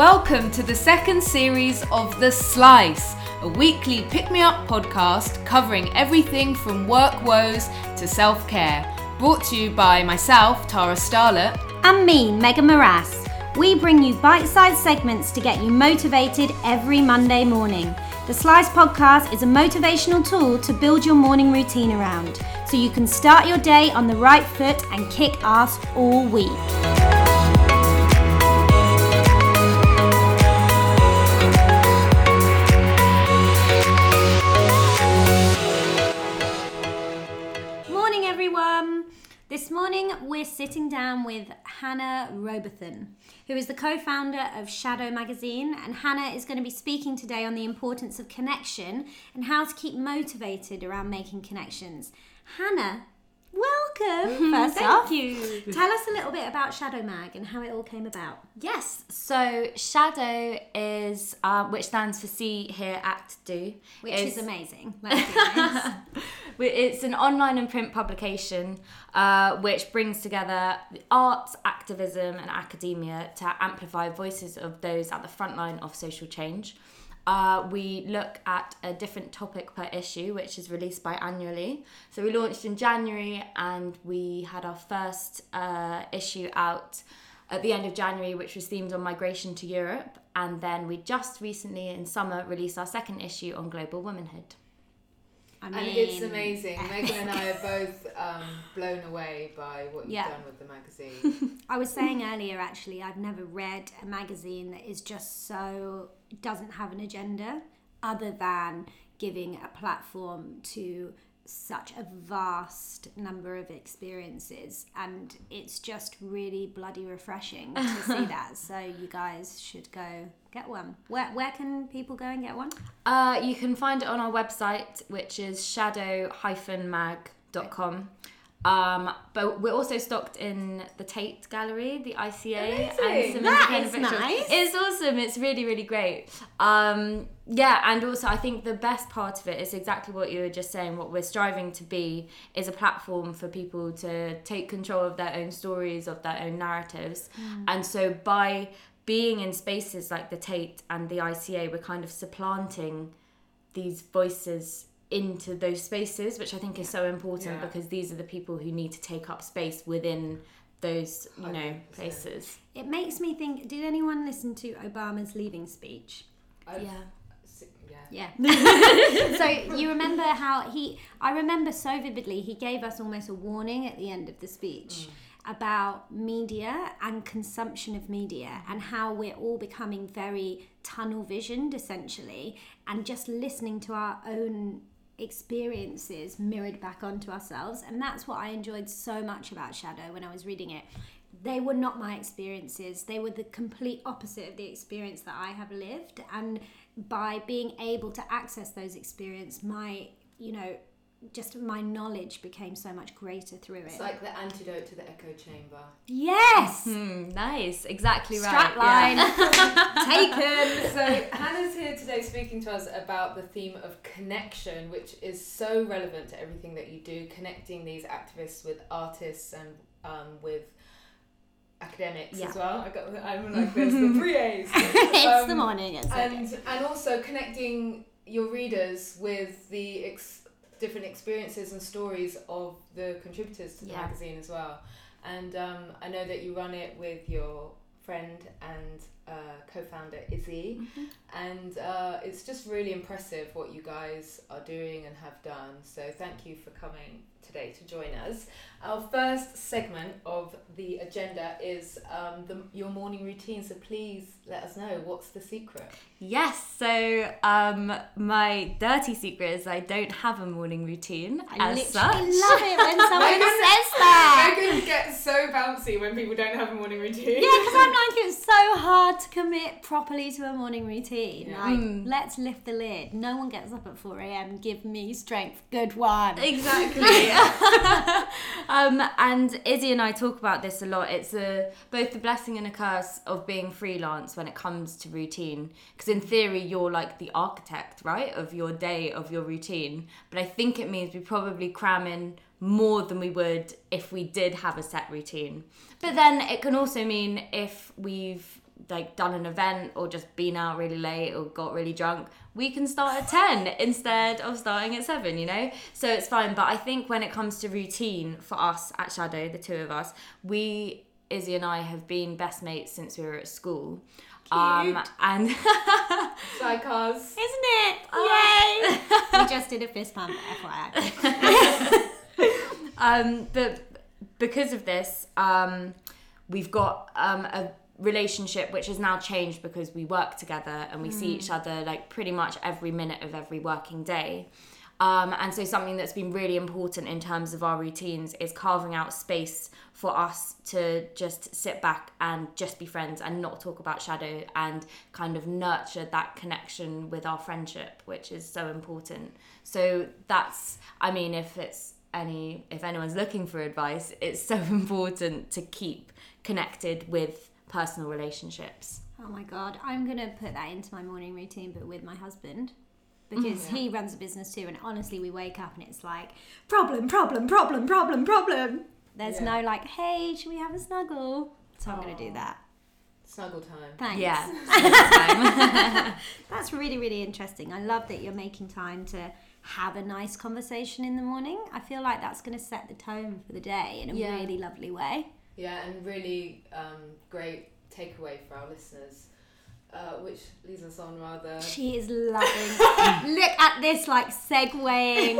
Welcome to the second series of The Slice, a weekly pick me up podcast covering everything from work woes to self care. Brought to you by myself, Tara Starlet, and me, Megan Morass. We bring you bite sized segments to get you motivated every Monday morning. The Slice podcast is a motivational tool to build your morning routine around so you can start your day on the right foot and kick ass all week. Sitting down with Hannah Robertson, who is the co founder of Shado Magazine. And Hannah is going to be speaking today on the importance of connection and how to keep motivated around making connections. Hannah, welcome. First Thank off, you. tell us a little bit about Shado Mag and how it all came about. Yes, so Shado is, uh, which stands for See, Hear, Act, Do. Which is, amazing. It's an online and print publication uh, which brings together the arts, activism, and academia to amplify voices of those at the front line of social change. Uh, we look at a different topic per issue, which is released biannually. So we launched in January, and we had our first uh, issue out at the end of January, which was themed on migration to Europe. And then we just recently, in summer, released our second issue on global womanhood. I and it's amazing. Megan and I are both um, blown away by what you've Yeah. done with the magazine. I was saying earlier, actually, I've never read a magazine that is just so doesn't have an agenda other than giving a platform to such a vast number of experiences and it's just really bloody refreshing to see that. So you guys should go get one. Where, where can people go and get one? Uh, you can find it on our website, which is shado-mag.com. Um, but we're also stocked in the Tate Gallery, the ICA, and some That is nice. It's awesome. It's really, really great. Um, yeah, and also I think the best part of it is exactly what you were just saying. What we're striving to be is a platform for people to take control of their own stories, of their own narratives, and so by being in spaces like the Tate and the ICA, we're kind of supplanting these voices into those spaces, which I think is so important Yeah. because these are the people who need to take up space within those, you know, 100%. places. it makes me think did anyone listen to obama's leaving speech I've- Yeah. yeah. Yeah. so you remember how he? I remember so vividly. He gave us almost a warning at the end of the speech mm. about media and consumption of media mm-hmm. and how we're all becoming very tunnel visioned, essentially, and just listening to our own experiences mirrored back onto ourselves. And that's what I enjoyed so much about Shado when I was reading it. They were not my experiences. They were the complete opposite of the experience that I have lived. And by being able to access those experiences, my, you know, just my knowledge became so much greater through it. It's like the antidote to the echo chamber. yes! Hmm, nice, exactly right. Strapline yeah. taken. So Hannah's here today speaking to us about the theme of connection, which is so relevant to everything that you do, connecting these activists with artists and um, with academics Yeah. as well. I got I'm like there's the three A's. it's the Um, morning. It's okay. and and also connecting your readers with the ex- different experiences and stories of the contributors to the Yeah. magazine as well. And um, I know that you run it with your friend and uh, co-founder Izzy, Mm-hmm. and uh, it's just really impressive what you guys are doing and have done. So thank you for coming today to join us. Our first segment of the agenda is um, the, your morning routine. So please let us know what's the secret. Yes, so um, my dirty secret is I don't have a morning routine I as literally such. love it when someone says that. Megan gets so bouncy when people don't have a morning routine. Yeah, because I'm like, it's so hard to commit properly to a morning routine. Yeah. Like, Mm. let's lift the lid. No one gets up at 4 a.m. Give me strength. Good one. Exactly. um, and Izzy and I talk about this a lot. It's a, both the blessing and a curse of being freelance when it comes to routine. Because in theory, you're like the architect, right, of your day, of your routine. But I think it means we probably cram in more than we would if we did have a set routine. But then it can also mean if we've like done an event or just been out really late or got really drunk, we can start at 10 instead of starting at 7, you know? So it's fine. But I think when it comes to routine for us at Shado, the two of us, we, Izzy and I, have been best mates since we were at school. Um, and Sidecars. Isn't it? Yay! we just did a fist pump, FYI. um, but because of this, um, we've got um, a relationship which has now changed because we work together and we see each other like pretty much every minute of every working day. Um, and so something that's been really important in terms of our routines is carving out space for us to just sit back and just be friends and not talk about shado and kind of nurture that connection with our friendship, which is so important. So that's, I mean, if it's any, if anyone's looking for advice, it's so important to keep connected with personal relationships. Oh my god, I'm gonna put that into my morning routine, but with my husband. Because mm. he runs a business too, and honestly, we wake up and it's like problem, problem, problem, problem, problem. There's Yeah. no like, hey, should we have a snuggle? So I'm gonna do that. Snuggle time. Thanks. Yeah. That's really, really interesting. I love that you're making time to have a nice conversation in the morning. I feel like that's going to set the tone for the day in a Yeah. really lovely way. Yeah, and really um, great takeaway for our listeners, uh, which leads us on rather. She is loving. Look at this like segueing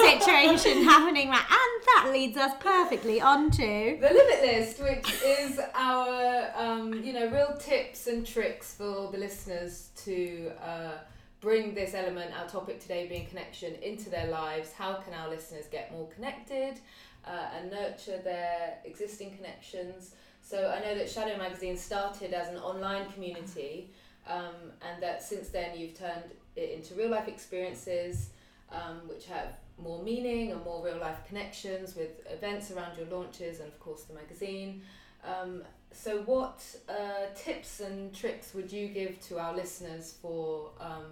situation happening, right? And that leads us perfectly onto. The live it list, which is our, um, you know, real tips and tricks for the listeners to uh, bring this element, our topic today being connection, into their lives. How can our listeners get more connected uh, and nurture their existing connections? So I know that Shado Magazine started as an online community, um, and that since then you've turned it into real life experiences, um, which have more meaning and more real life connections with events around your launches and of course the magazine. Um, so what uh, tips and tricks would you give to our listeners for um,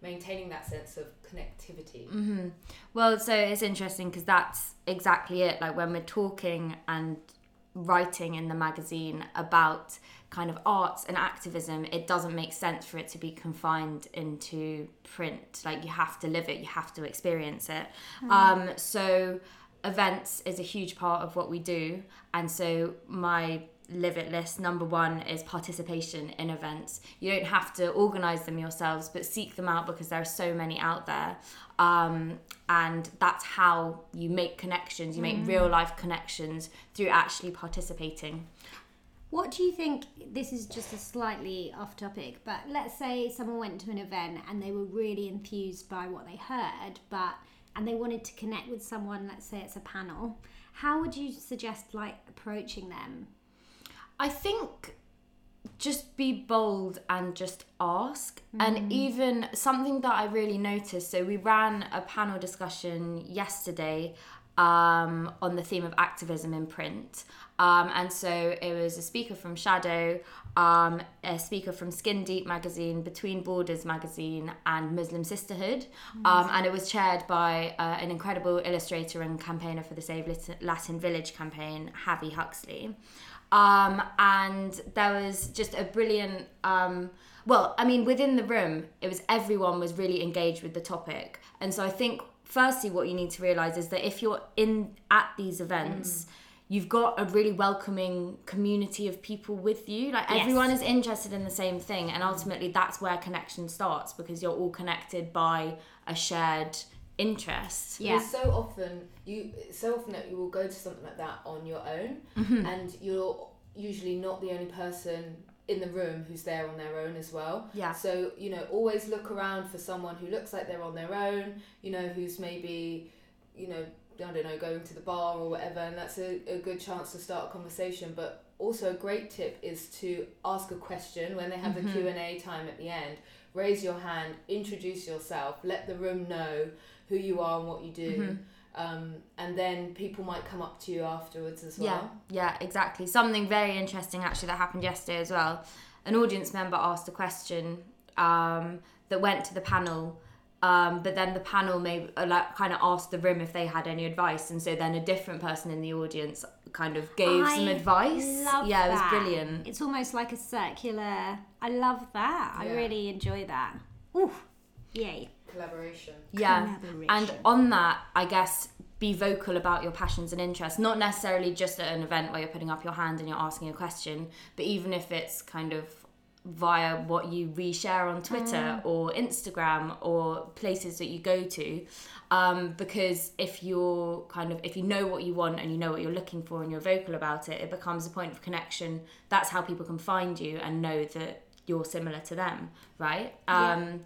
maintaining that sense of connectivity? hmm Well, so it's interesting because that's exactly it. Like when we're talking and writing in the magazine about kind of arts and activism, it doesn't make sense for it to be confined into print. Like you have to live it, you have to experience it. Um, so events is a huge part of what we do, and so my live it list number one is participation in events you don't have to organize them yourselves but seek them out because there are so many out there um, and that's how you make connections you make real life connections through actually participating What do you think? This is just a slightly off topic, but let's say someone went to an event and they were really enthused by what they heard, but and they wanted to connect with someone. Let's say it's a panel. How would you suggest like approaching them? I think just be bold and just ask. And even something that I really noticed so, we ran a panel discussion yesterday um, on the theme of activism in print. Um, and so it was a speaker from Shado, um, a speaker from Skin Deep magazine, Between Borders magazine, and Muslim Sisterhood. Um, and it was chaired by uh, an incredible illustrator and campaigner for the Save Latin Village campaign, Javi Huxley. Um, and there was just a brilliant. Um, well, I mean, within the room, it was everyone was really engaged with the topic, and so I think firstly, what you need to realize is that if you're in at these events. You've got a really welcoming community of people with you. Like Yes. everyone is interested in the same thing, and ultimately that's where connection starts because you're all connected by a shared interest. Yeah. Because so often you so often that you will go to something like that on your own, mm-hmm. and you're usually not the only person in the room who's there on their own as well. Yeah. So you know, always look around for someone who looks like they're on their own. You know, who's maybe, you know, I don't know, going to the bar or whatever, and that's a, a good chance to start a conversation. But also a great tip is to ask a question when they have the mm-hmm. Q and A time at the end. Raise your hand, introduce yourself, let the room know who you are and what you do, um, and then people might come up to you afterwards as well. Yeah, yeah, exactly. Something very interesting actually that happened yesterday as well. An audience member asked a question um, that went to the panel Um, but then the panel may uh, like kind of asked the room if they had any advice, and so then a different person in the audience kind of gave some I advice. love yeah, it was brilliant. It's almost like a circular. I love that. I really enjoy that. Ooh, yay. Collaboration. Yeah. Collaboration. And on that, I guess be vocal about your passions and interests, not necessarily just at an event where you're putting up your hand and you're asking a question, but even if it's kind of via what you reshare on Twitter or Instagram or places that you go to. Um, because if you're kind of if you know what you want and you know what you're looking for and you're vocal about it, it becomes a point of connection. That's how people can find you and know that you're similar to them, right? Yeah. Um,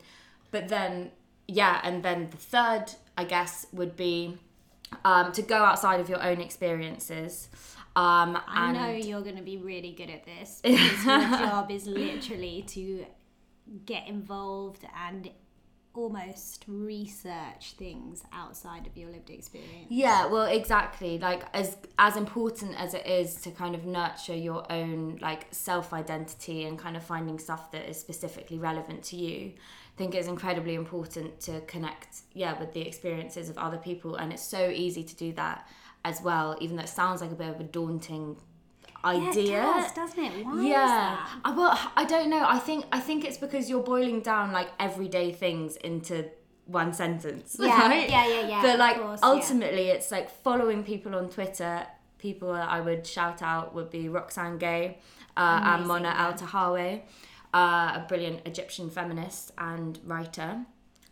but then yeah, and then the third, I guess, would be um, to go outside of your own experiences. Um, I know you're going to be really good at this because your job is literally to get involved and almost research things outside of your lived experience. Yeah, well, exactly. Like as as important as it is to kind of nurture your own like self identity and kind of finding stuff that is specifically relevant to you. I think it's incredibly important to connect, yeah, with the experiences of other people, and it's so easy to do that as well. Even though it sounds like a bit of a daunting idea. Yeah, it does, doesn't it? Why yeah? I, well i don't know i think i think it's because you're boiling down like everyday things into one sentence Yeah, right? yeah, yeah, yeah, but like course, yeah. ultimately it's like following people on twitter people that i would shout out would be roxane gay uh, and mona yeah. eltahawy uh, a brilliant egyptian feminist and writer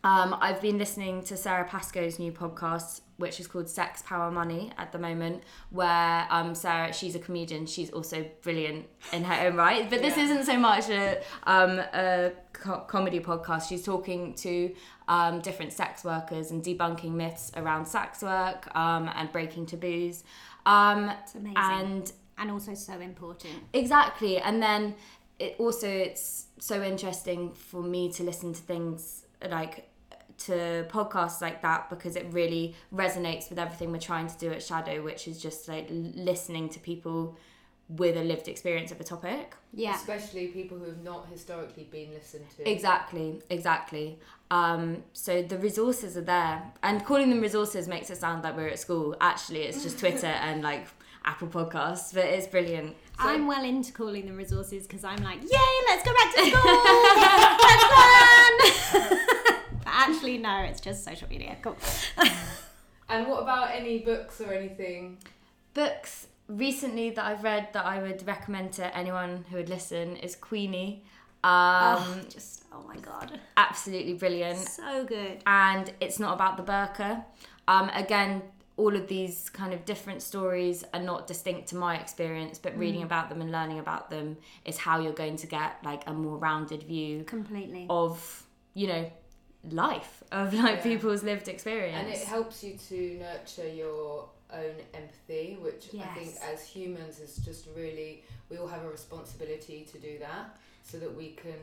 um, I've been listening to Sara Pascoe's new podcast, which is called Sex, Power, Money at the moment, where um, Sara, she's a comedian, she's also brilliant in her own right. But this Yeah. isn't so much a, um, a co- comedy podcast. She's talking to um, different sex workers and debunking myths around sex work um, and breaking taboos. Um, It's amazing. and and also so important. Exactly, and then it also it's so interesting for me to listen to things like to podcasts like that because it really resonates with everything we're trying to do at Shado, which is just like listening to people with a lived experience of a topic. Yeah. Especially people who have not historically been listened to. Exactly, exactly. Um, so the resources are there, and calling them resources makes it sound like we're at school. Actually, it's just Twitter and like Apple Podcasts, but it's brilliant. I'm well into calling them resources because I'm like, yay, let's go back to school, let's run. But actually, no, it's just social media. Cool. And what about any books or anything? books recently that I've read that I would recommend to anyone who would listen is Queenie. Um, oh, just oh my god, absolutely brilliant, so good. and it's not about the burqa. Um, again, all of these kind of different stories are not distinct to my experience, but reading about them and learning about them is how you're going to get like a more rounded view Completely. of you know life of like Yeah. people's lived experience. And it helps you to nurture your own empathy, which I think as humans is just really, we all have a responsibility to do that so that we can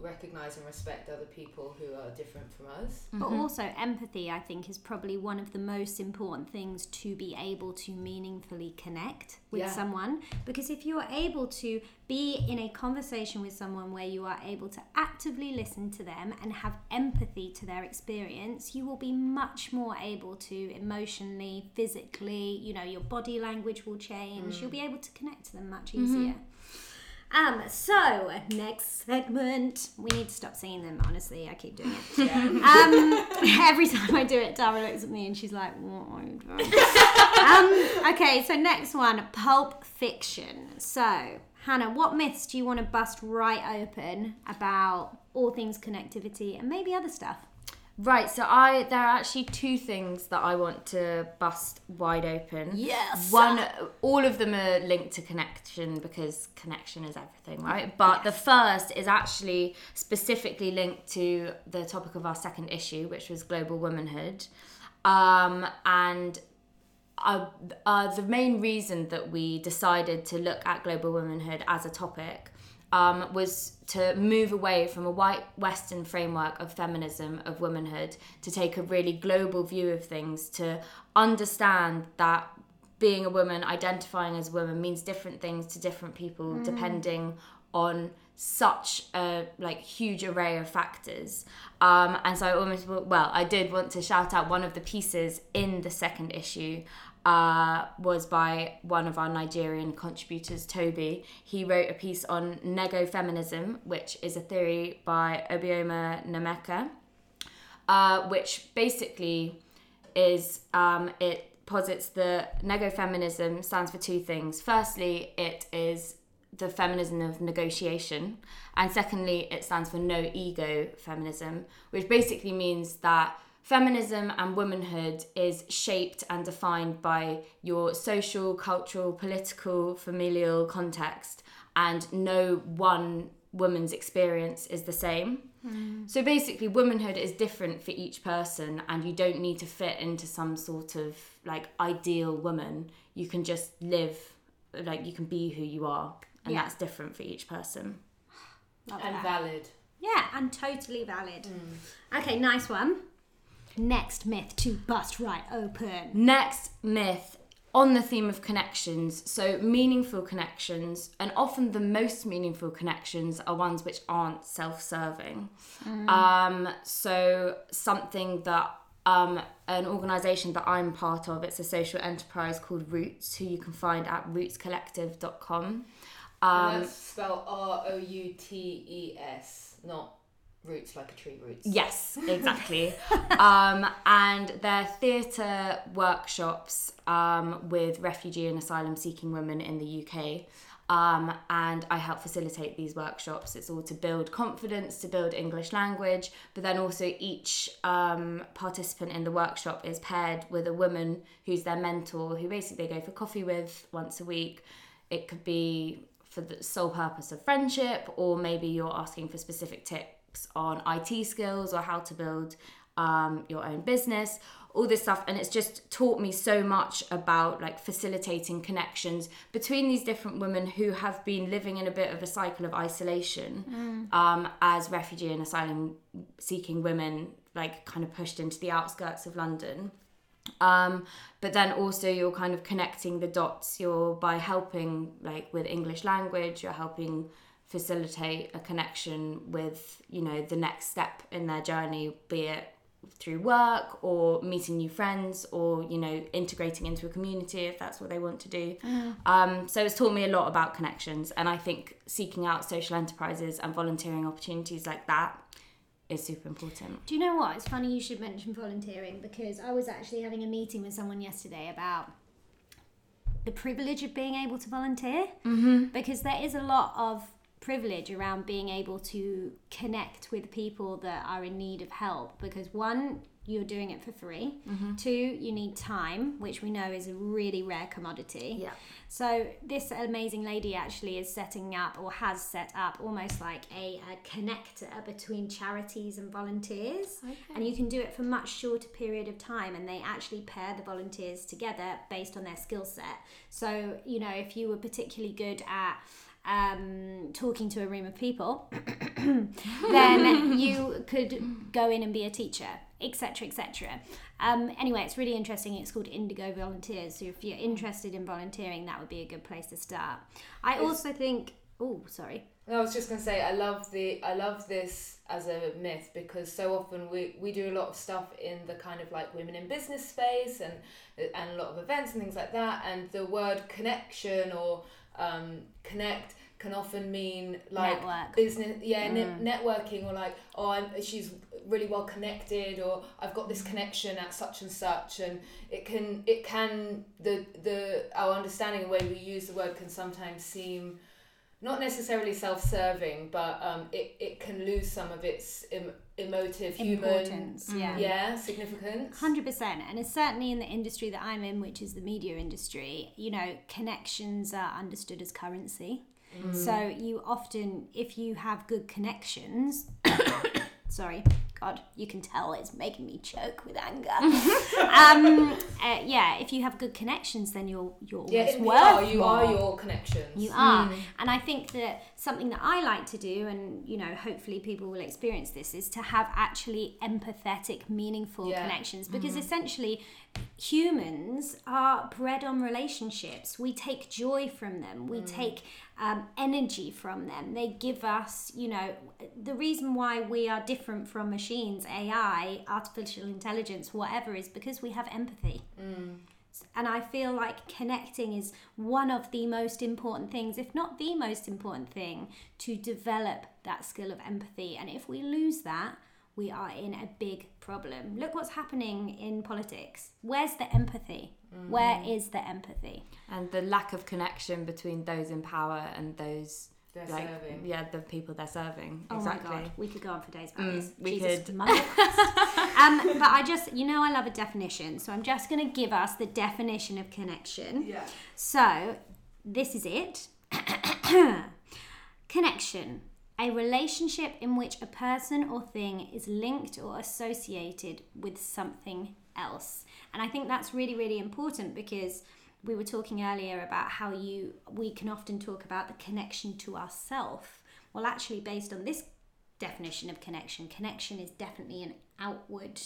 recognize and respect other people who are different from us. But Mhm. also, empathy, I think, is probably one of the most important things to be able to meaningfully connect with Yeah. someone. Because if you are able to be in a conversation with someone where you are able to actively listen to them and have empathy to their experience, you will be much more able to emotionally, physically, you know, your body language will change. You'll be able to connect to them much easier. Um, so next segment. We need to stop singing them, honestly. I keep doing it. Yeah. Um, every time I do it, Dara looks at me and she's like, "What are you doing?" um, okay, so next one, Pulp Fiction. So, Hannah, what myths do you want to bust right open about all things connectivity and maybe other stuff? Right, so I there are actually two things that I want to bust wide open. Yes. One, all of them are linked to connection because connection is everything, right? But the first is actually specifically linked to the topic of our second issue, which was global womanhood, um, and uh, uh, the main reason that we decided to look at global womanhood as a topic um, was to move away from a white Western framework of feminism, of womanhood, to take a really global view of things, to understand that being a woman, identifying as a woman, means different things to different people depending on such a like huge array of factors. Um, and so i almost well i did want to shout out one of the pieces in the second issue uh, was by one of our Nigerian contributors, Toby. He wrote a piece on nego feminism, which is a theory by Obioma Nnaemeka, uh, which basically is um, it posits the nego feminism stands for two things. Firstly, it is the feminism of negotiation, and secondly, it stands for no ego feminism, which basically means that feminism and womanhood is shaped and defined by your social, cultural, political, familial context, and no one woman's experience is the same. Mm. So basically, womanhood is different for each person, and you don't need to fit into some sort of like ideal woman. You can just live, like, you can be who you are, and yeah. that's different for each person. Love and that. valid. Yeah, and totally valid. Mm. Okay, nice one. Next myth to bust right open. Next myth on the theme of connections. So, meaningful connections, and often the most meaningful connections are ones which aren't self serving. Mm. Um, so, something that um, an organisation that I'm part of, it's a social enterprise called Routes, who you can find at routescollective.com. Um, and that's spelled R O U T E S, not roots like a tree roots. Yes, exactly. um, and their theatre workshops um, with refugee and asylum seeking women in the UK. Um, and I help facilitate these workshops. It's all to build confidence, to build English language, but then also each um, participant in the workshop is paired with a woman who's their mentor, who basically they go for coffee with once a week. It could be for the sole purpose of friendship, or maybe you're asking for specific tips on IT skills or how to build um, your own business, all this stuff. And it's just taught me so much about like facilitating connections between these different women who have been living in a bit of a cycle of isolation mm. um, as refugee and asylum seeking women, like kind of pushed into the outskirts of London. Um, but then also you're kind of connecting the dots. You're by helping like with English language, you're helping facilitate a connection with you know the next step in their journey be it through work or meeting new friends or you know integrating into a community if that's what they want to do mm. um, so it's taught me a lot about connections and i think seeking out social enterprises and volunteering opportunities like that is super important do you know what it's funny you should mention volunteering because i was actually having a meeting with someone yesterday about the privilege of being able to volunteer mm-hmm. because there is a lot of privilege around being able to connect with people that are in need of help because one you're doing it for free. Mm-hmm. two you need time which we know is a really rare commodity. Yeah. So this amazing lady actually is setting up or has set up almost like a, a connector between charities and volunteers. Okay. and you can do it for much shorter period of time and they actually pair the volunteers together based on their skill set. So you know if you were particularly good at um, talking to a room of people, then you could go in and be a teacher, etc., etc. Um, anyway, it's really interesting. It's called Indigo Volunteers. So if you're interested in volunteering, that would be a good place to start. I also think. Oh, sorry. I was just gonna say I love the I love this as a myth because so often we, we do a lot of stuff in the kind of like women in business space and and a lot of events and things like that and the word connection or um, connect can often mean like Network. business yeah mm. ne- networking or like oh I'm, she's really well connected or I've got this connection at such and such and it can it can the the our understanding the way we use the word can sometimes seem not necessarily self-serving but um, it, it can lose some of its em- emotive Importance, human yeah. yeah significance 100% and it's certainly in the industry that i'm in which is the media industry you know connections are understood as currency mm. so you often if you have good connections sorry God, you can tell it's making me choke with anger. um, uh, yeah, if you have good connections, then you're you're yeah, almost worth are, you are your connections. You are, mm. and I think that something that I like to do, and you know, hopefully people will experience this, is to have actually empathetic, meaningful yeah. connections because mm essentially humans are bred on relationships. We take joy from them. We take um, energy from them. They give us, you know, the reason why we are different from machines, AI, artificial intelligence, whatever, is because we have empathy. And I feel like connecting is one of the most important things, if not the most important thing, to develop that skill of empathy. And if we lose that, we are in a big problem. Look what's happening in politics. Where's the empathy? Where is the empathy? and the lack of connection between those in power and those They're like serving. yeah the people they're serving Oh exactly my god, we could go on for days about Mm, this. we Jesus could. Mother um, but I just, you know, I love a definition, so I'm just going to give us the definition of connection. Yeah. So, this is it. Connection. A relationship in which a person or thing is linked or associated with something else. And I think that's really, really important because we were talking earlier about how you we can often talk about the connection to ourself. Well, actually, based on this definition of connection, connection is definitely an outward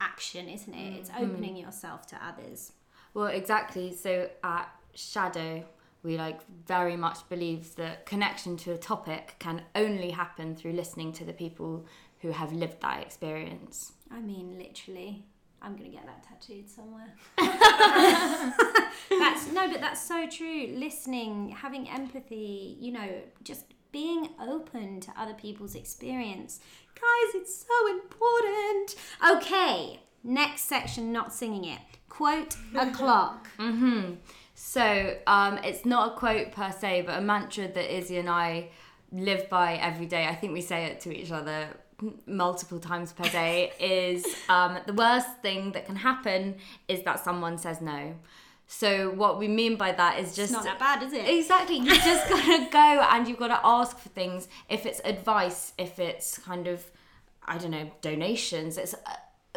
action, isn't it? It's mm-hmm. opening yourself to others. Well, exactly. So at Shado, we like very much believe that connection to a topic can only happen through listening to the people who have lived that experience. I mean, literally. I'm gonna get that tattooed somewhere. that's no, but that's so true. Listening, having empathy, you know, just being open to other people's experience. Guys, it's so important. Okay, next section, not singing it. Quote a clock. Mm-hmm. So um, it's not a quote per se, but a mantra that Izzy and I live by every day. I think we say it to each other multiple times per day. is um, the worst thing that can happen is that someone says no. So what we mean by that is It's just not that bad, is it? Exactly. You just gotta go and you've gotta ask for things. If it's advice, if it's kind of, I don't know, donations. It's uh,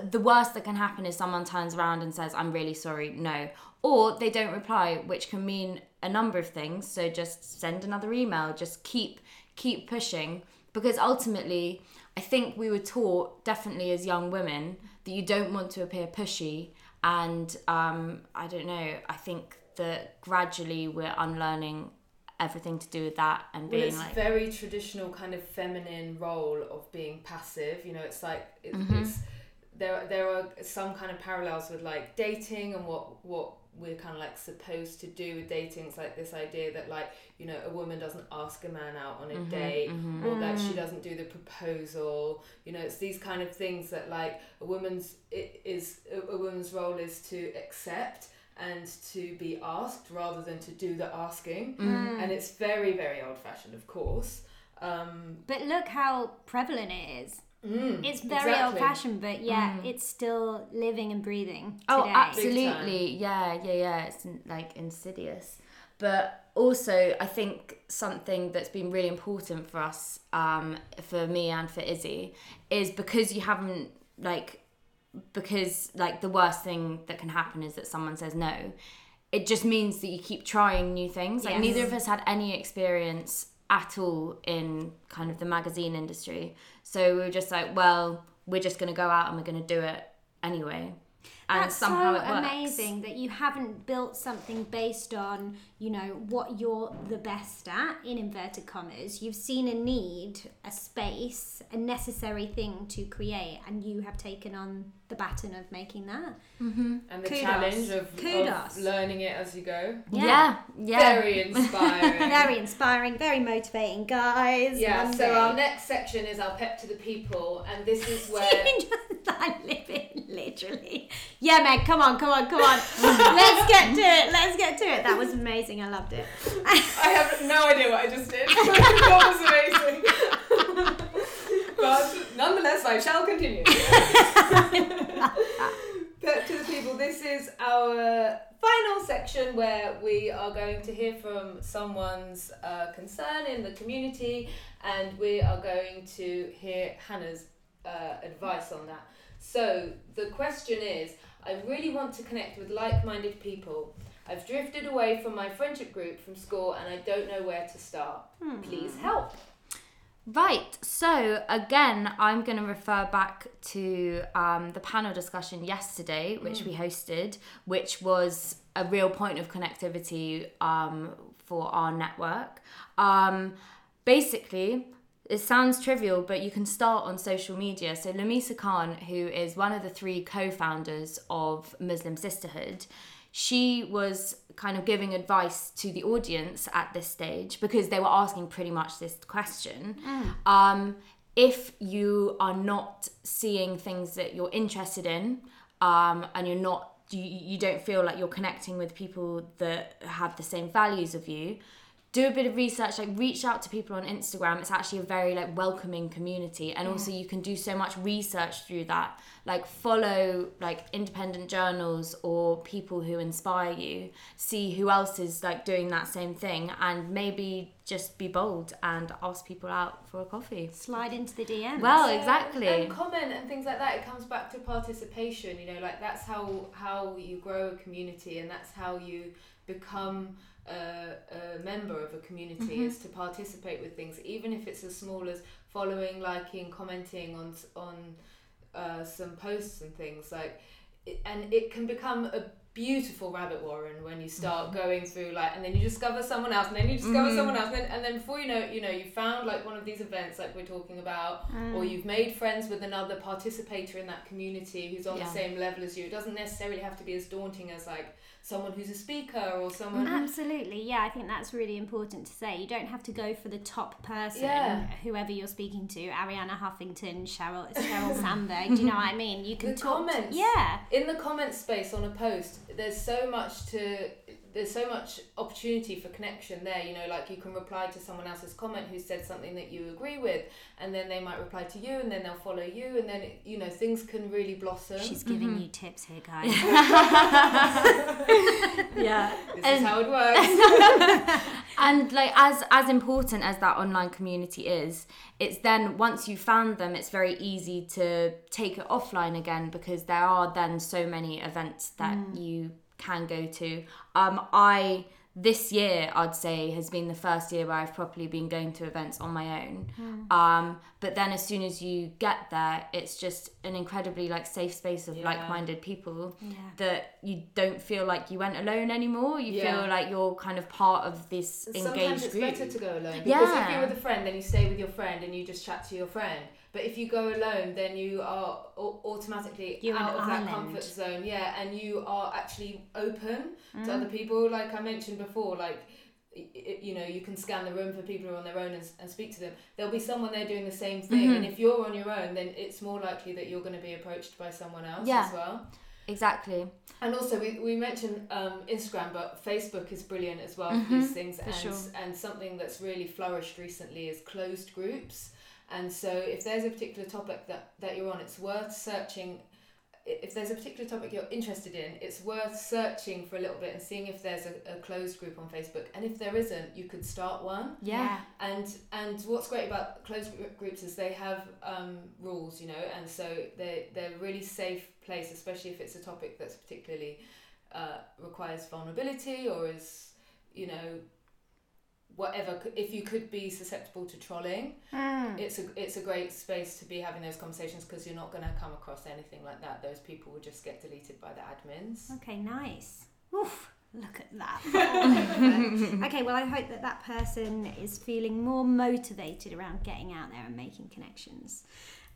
the worst that can happen is someone turns around and says, "I'm really sorry, no," or they don't reply, which can mean a number of things. So just send another email. Just keep keep pushing because ultimately, I think we were taught definitely as young women that you don't want to appear pushy and um, I don't know. I think that gradually we're unlearning everything to do with that and Well, being it's like, very traditional kind of feminine role of being passive. You know, it's like it, Mhm. it's there. There are some kind of parallels with like dating and what what we're kind of like supposed to do with dating. It's like this idea that like you know a woman doesn't ask a man out on a Mhm, date. mhm. Or that she doesn't do the proposal, you know. It's these kind of things that like a woman's it is a, a woman's role is to accept and to be asked rather than to do the asking Mm. and it's very very old fashioned of course um But look how prevalent it is. Mm, It's very exactly. old fashioned, but yeah, Mm. it's still living and breathing. Oh, absolutely. Yeah, yeah, yeah. It's like insidious. But also, I think something that's been really important for us, um, for me and for Izzy, is because you haven't, like, because, like, the worst thing that can happen is that someone says no. It just means that you keep trying new things. Like, Yes. neither of us had any experience at all in kind of the magazine industry. So we were just like, well, we're just going to go out and we're going to do it anyway. And That's somehow so it works. amazing that you haven't built something based on, you know, what you're the best at, in inverted commas. You've seen a need, a space, a necessary thing to create, and you have taken on the baton of making that. Mm-hmm. and the Kudos. challenge of, Kudos. of learning it as you go Yeah, yeah. very inspiring Very inspiring, very motivating, guys. yeah One so our next section is our pep to the people and this is where I live it literally. Yeah, Meg, come on, come on, come on. Let's get to it. Let's get to it. That was amazing. I loved it. I have no idea what I just did that was amazing but nonetheless I shall continue Pep to the people, this is our final section where we are going to hear from someone's uh, concern in the community and we are going to hear Hannah's uh, advice on that. So, the question is I really want to connect with like minded people. I've drifted away from my friendship group from school and I don't know where to start. Please help. Right, so again, I'm going to refer back to um, the panel discussion yesterday, which we hosted, which was a real point of connectivity um, for our network. Um, basically, it sounds trivial, but you can start on social media. So, Lamisa Khan, who is one of the three co founders of Muslim Sisterhood, she was kind of giving advice to the audience at this stage because they were asking pretty much this question. Um, if you are not seeing things that you're interested in um, and you're not you, you don't feel like you're connecting with people that have the same values of you do a bit of research like reach out to people on instagram. It's actually a very like welcoming community. And also you can do so much research through that. Like follow like independent journals or people who inspire you. See who else is like doing that same thing. And maybe just be bold and ask people out for a coffee. Slide into the dm well Yeah, exactly. And comment and things like that. It comes back to participation. You know, like that's how how you grow a community, and that's how you become a, a member of a community. Mm-hmm. Is to participate with things, even if it's as small as following, liking, commenting on on uh, some posts and things like. It, and it can become a beautiful rabbit warren when you start mm-hmm. going through like and then you discover someone else and then you discover mm-hmm. someone else and then, and then before you know it, you know you found like one of these events like we're talking about or mm. you've made friends with another participator in that community who's on Yeah. the same level as you. It doesn't necessarily have to be as daunting as like someone who's a speaker or someone. Absolutely, yeah. I think that's really important to say. You don't have to go for the top person, Yeah. whoever you're speaking to. Arianna Huffington, Sheryl, Sheryl Sandberg. Do you know what I mean? You can The talk. to- yeah, In the comment space on a post, there's so much to. There's so much opportunity for connection there. You know, like you can reply to someone else's comment who said something that you agree with, and then they might reply to you, and then they'll follow you, and then it, you know things can really blossom. she's giving mm-hmm. you tips here, guys. yeah this and- is how it works. and like as as important as that online community is it's then once you found them it's very easy to take it offline again because there are then so many events that mm. you can go to um i this year i'd say has been the first year where i've properly been going to events on my own um but then as soon as you get there it's just an incredibly like safe space of Yeah. like-minded people yeah. that you don't feel like you went alone anymore you Yeah. feel like you're kind of part of this Sometimes engaged group. Sometimes it's better to go alone because if you're with a friend, then you stay with your friend and you just chat to your friend. But if you go alone, then you are automatically You're out of that comfort zone. Yeah, and you are actually open Mm. to other people. Like I mentioned before, like you know, you can scan the room for people who are on their own and, and speak to them. There'll be someone there doing the same thing, Mhm. and if you're on your own, then it's more likely that you're going to be approached by someone else Yeah. as well. exactly And also, we, we mentioned um, Instagram, but Facebook is brilliant as well Mhm, for these things. for and, sure. and something that's really flourished recently is closed groups. And so, if there's a particular topic that, that you're on, it's worth searching. If there's a particular topic you're interested in, it's worth searching for a little bit and seeing if there's a, a closed group on Facebook. And if there isn't, you could start one. yeah, And and what's great about closed groups is they have um, rules, you know, and so they they're a really safe place, especially if it's a topic that's particularly uh, requires vulnerability or is you know whatever. If you could be susceptible to trolling, Mm. it's a it's a great space to be having those conversations because you're not going to come across anything like that. Those people will just get deleted by the admins. Okay, nice. Oof, look at that. okay, well, I hope that that person is feeling more motivated around getting out there and making connections.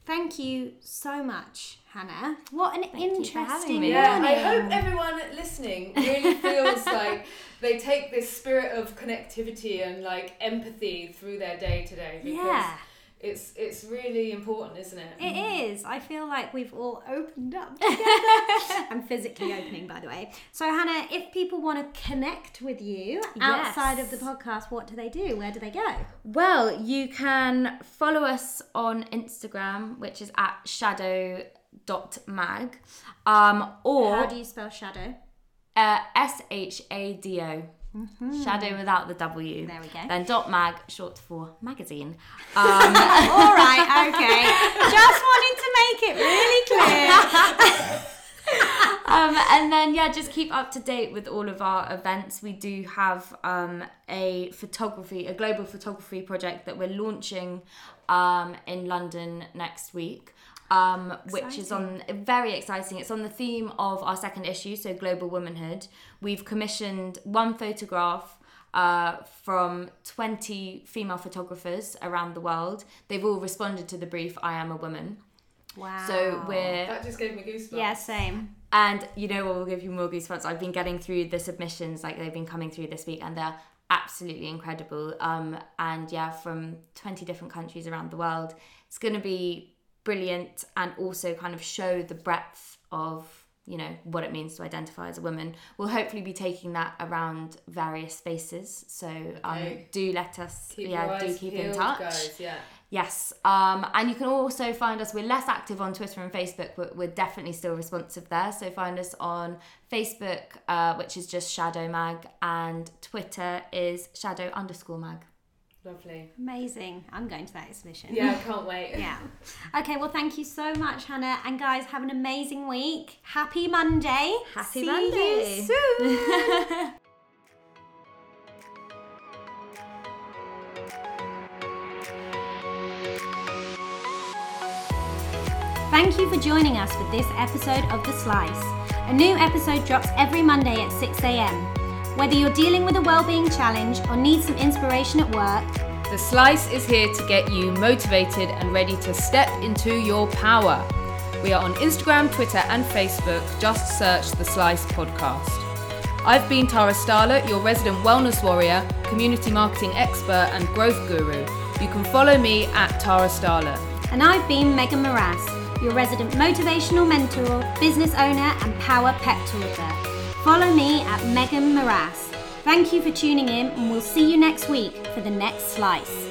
Thank you so much, Hannah. What an Thank you for having interesting me. Yeah, morning. I hope everyone listening really feels like they take this spirit of connectivity and like empathy through their day to day because yeah, it's it's really important, isn't it? it is. I feel like we've all opened up together. I'm physically opening, by the way. So, Hannah, if people want to connect with you outside of the podcast, what do they do? Where do they go? well you can follow us on instagram which is at shado.mag um or How do you spell shadow? uh, s-h-a-d-o shadow without the w There we go. then dot mag short for magazine um, All right, okay. Just wanting to make it really clear. um, and then yeah, just keep up to date with all of our events. We do have um, a photography, a global photography project that we're launching um, in London next week. Um, which is on very exciting. It's on the theme of our second issue, so global womanhood. We've commissioned one photograph uh, from 20 female photographers around the world. They've all responded to the brief, I am a woman. Wow. So we're That just gave me goosebumps. Yeah, same. and you know what will give you more goosebumps? I've been getting through the submissions, like they've been coming through this week, and they're absolutely incredible. Um, and yeah, from 20 different countries around the world. It's going to be brilliant and also kind of show the breadth of you know what it means to identify as a woman we'll hopefully be taking that around various spaces so um, Okay. do let us Keep yeah do keep in touch guys. Yeah. Yes, um, and you can also find us. We're less active on Twitter and Facebook, but we're definitely still responsive there. So find us on Facebook, uh, which is just Shado Mag, and Twitter is Shado underscore Mag. Lovely. Amazing. I'm going to that exhibition. Yeah, I can't wait. Yeah. Okay, well, thank you so much, Hannah. And guys, have an amazing week. Happy Monday. Happy See Monday. you soon. Thank you for joining us for this episode of The Slice. A new episode drops every Monday at 6 a.m. Whether you're dealing with a well-being challenge or need some inspiration at work, The Slice is here to get you motivated and ready to step into your power. We are on Instagram, Twitter, and Facebook. Just search The Slice Podcast. I've been Tara Starlet, your resident wellness warrior, community marketing expert, and growth guru. You can follow me at Tara Starlet. And I've been Megan Morass, your resident motivational mentor, business owner, and power pep talker. Follow me at Megan Morass. Thank you for tuning in, and we'll see you next week for the next slice.